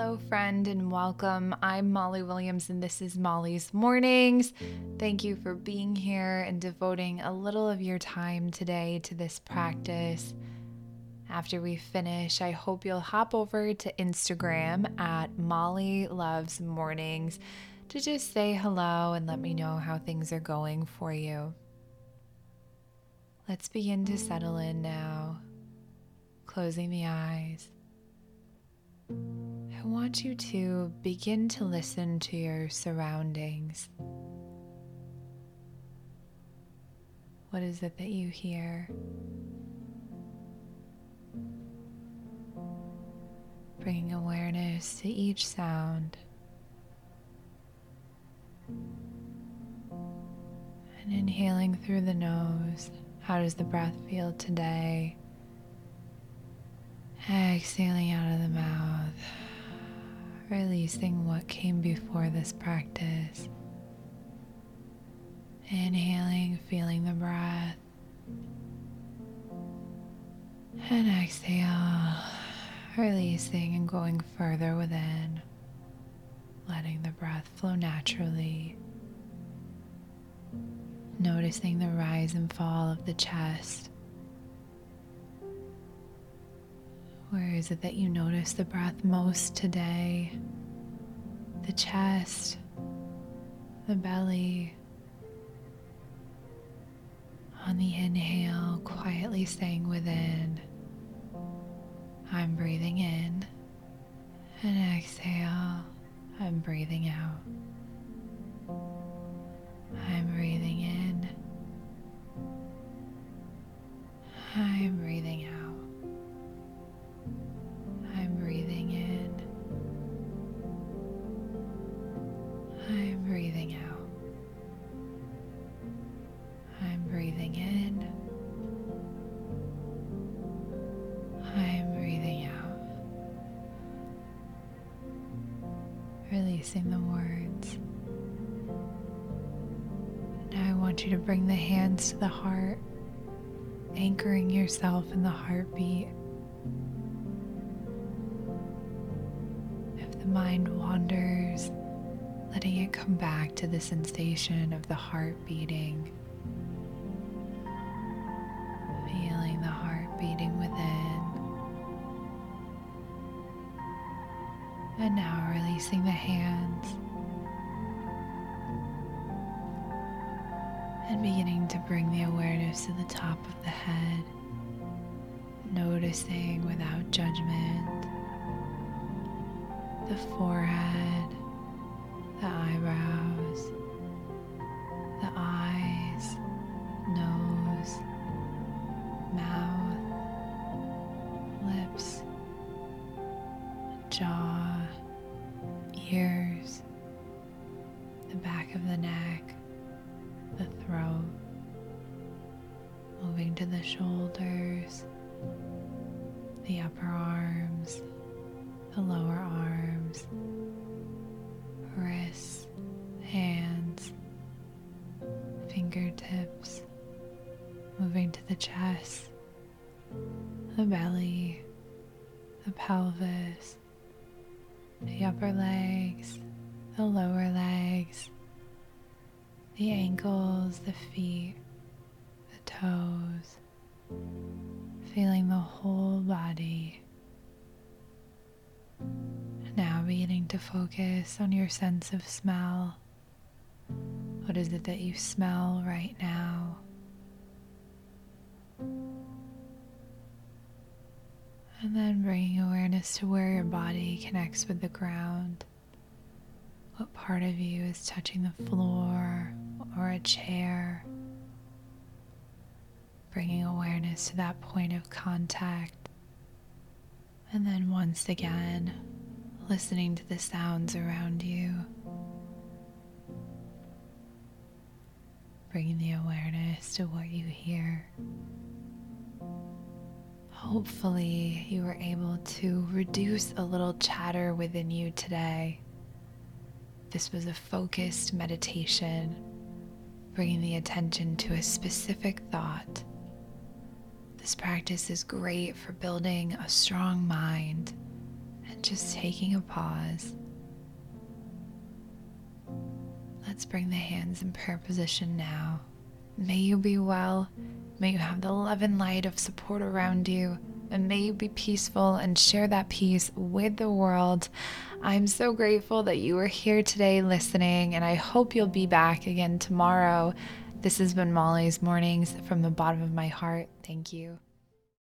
Hello, friend, and welcome. I'm Molly Williams, and this is Molly's Mornings. Thank you for being here and devoting a little of your time today to this practice. After we finish, I hope you'll hop over to Instagram at Molly Loves Mornings to just say hello and let me know how things are going for you. Let's begin to settle in now, closing the eyes. I want you to begin to listen to your surroundings. What is it that you hear? Bringing awareness to each sound. And inhaling through the nose. How does the breath feel today? Exhaling out of the mouth, releasing what came before this practice. Inhaling, feeling the breath. And exhale, releasing and going further within, letting the breath flow naturally. Noticing the rise and fall of the chest Where is it that you notice the breath most today? The chest, the belly. On the inhale, quietly staying within. I'm breathing in. And exhale, I'm breathing out. I'm breathing in. Releasing the words. Now I want you to bring the hands to the heart, anchoring yourself in the heartbeat. If the mind wanders, letting it come back to the sensation of the heart beating. Feeling the heart beating within. And now releasing the hands. And beginning to bring the awareness to the top of the head, noticing without judgment. The forehead, the eyebrows, the eyes, nose, mouth, lips, jaw ears, the back of the neck, the throat, moving to the shoulders, the upper arms, the lower arms, wrists, hands, fingertips, moving to the chest, the belly, the pelvis the upper legs, the lower legs, the ankles, the feet, the toes, feeling the whole body. Now beginning to focus on your sense of smell. What is it that you smell right now? And then bringing awareness to where your body connects with the ground. What part of you is touching the floor or a chair? Bringing awareness to that point of contact. And then once again, listening to the sounds around you. Bringing the awareness to what you hear. Hopefully, you were able to reduce a little chatter within you today. This was a focused meditation, bringing the attention to a specific thought. This practice is great for building a strong mind and just taking a pause. Let's bring the hands in prayer position now. May you be well. May you have the love and light of support around you. And may you be peaceful and share that peace with the world. I'm so grateful that you were here today listening, and I hope you'll be back again tomorrow. This has been Molly's Mornings from the bottom of my heart. Thank you.